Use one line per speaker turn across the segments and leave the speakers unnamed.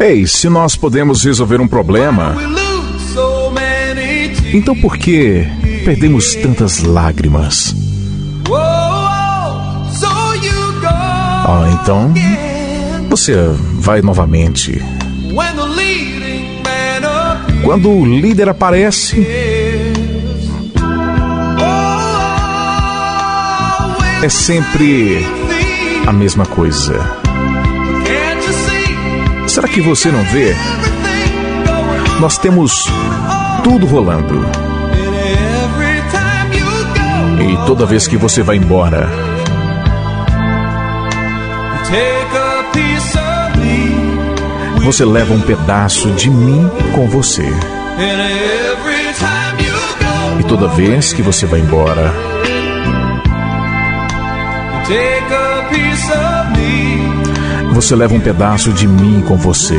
Ei, se nós podemos resolver um problema, então por que perdemos tantas lágrimas? Ah, então você vai novamente. Quando o líder aparece, é sempre a mesma coisa. Será que você não vê? Nós temos tudo rolando. E toda vez que você vai embora, você leva um pedaço de mim com você. E toda vez que você vai embora, você leva um pedaço de mim com você.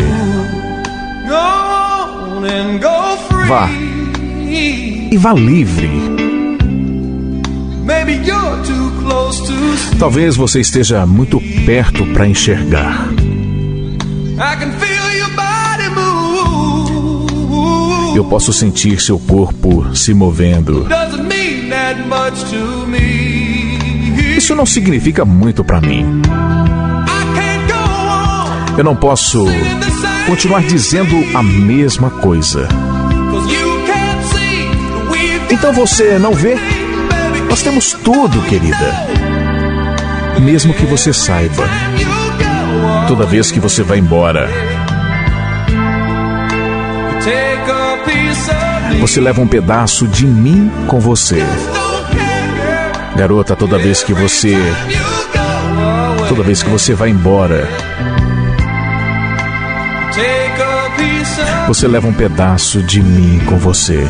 Vá. E vá livre. Talvez você esteja muito perto para enxergar. Eu posso sentir seu corpo se movendo. Isso não significa muito para mim. Eu não posso continuar dizendo a mesma coisa. Então você não vê? Nós temos tudo, querida. Mesmo que você saiba, toda vez que você vai embora, você leva um pedaço de mim com você. Garota, toda vez que você. Toda vez que você vai embora, você leva um pedaço de mim com você.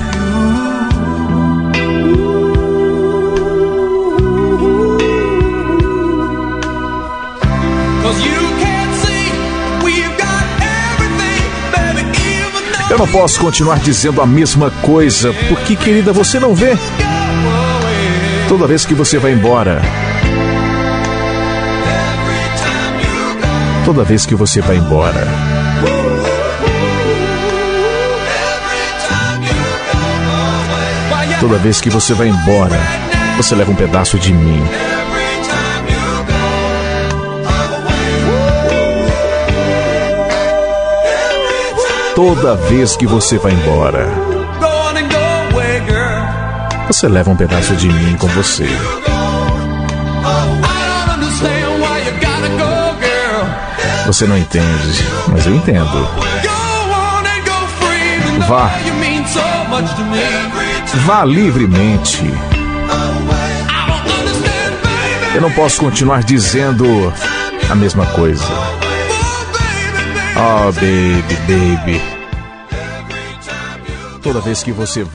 Eu não posso continuar dizendo a mesma coisa, porque, querida, você não vê. Toda vez que você vai embora, toda vez que você vai embora, Toda vez que você vai embora, você leva um pedaço de mim. Toda vez que você vai embora, você leva um pedaço de mim com você. Você não entende, mas eu entendo. Vá. Vá livremente. Eu não posso continuar dizendo a mesma coisa. Oh, baby, baby. Toda vez que você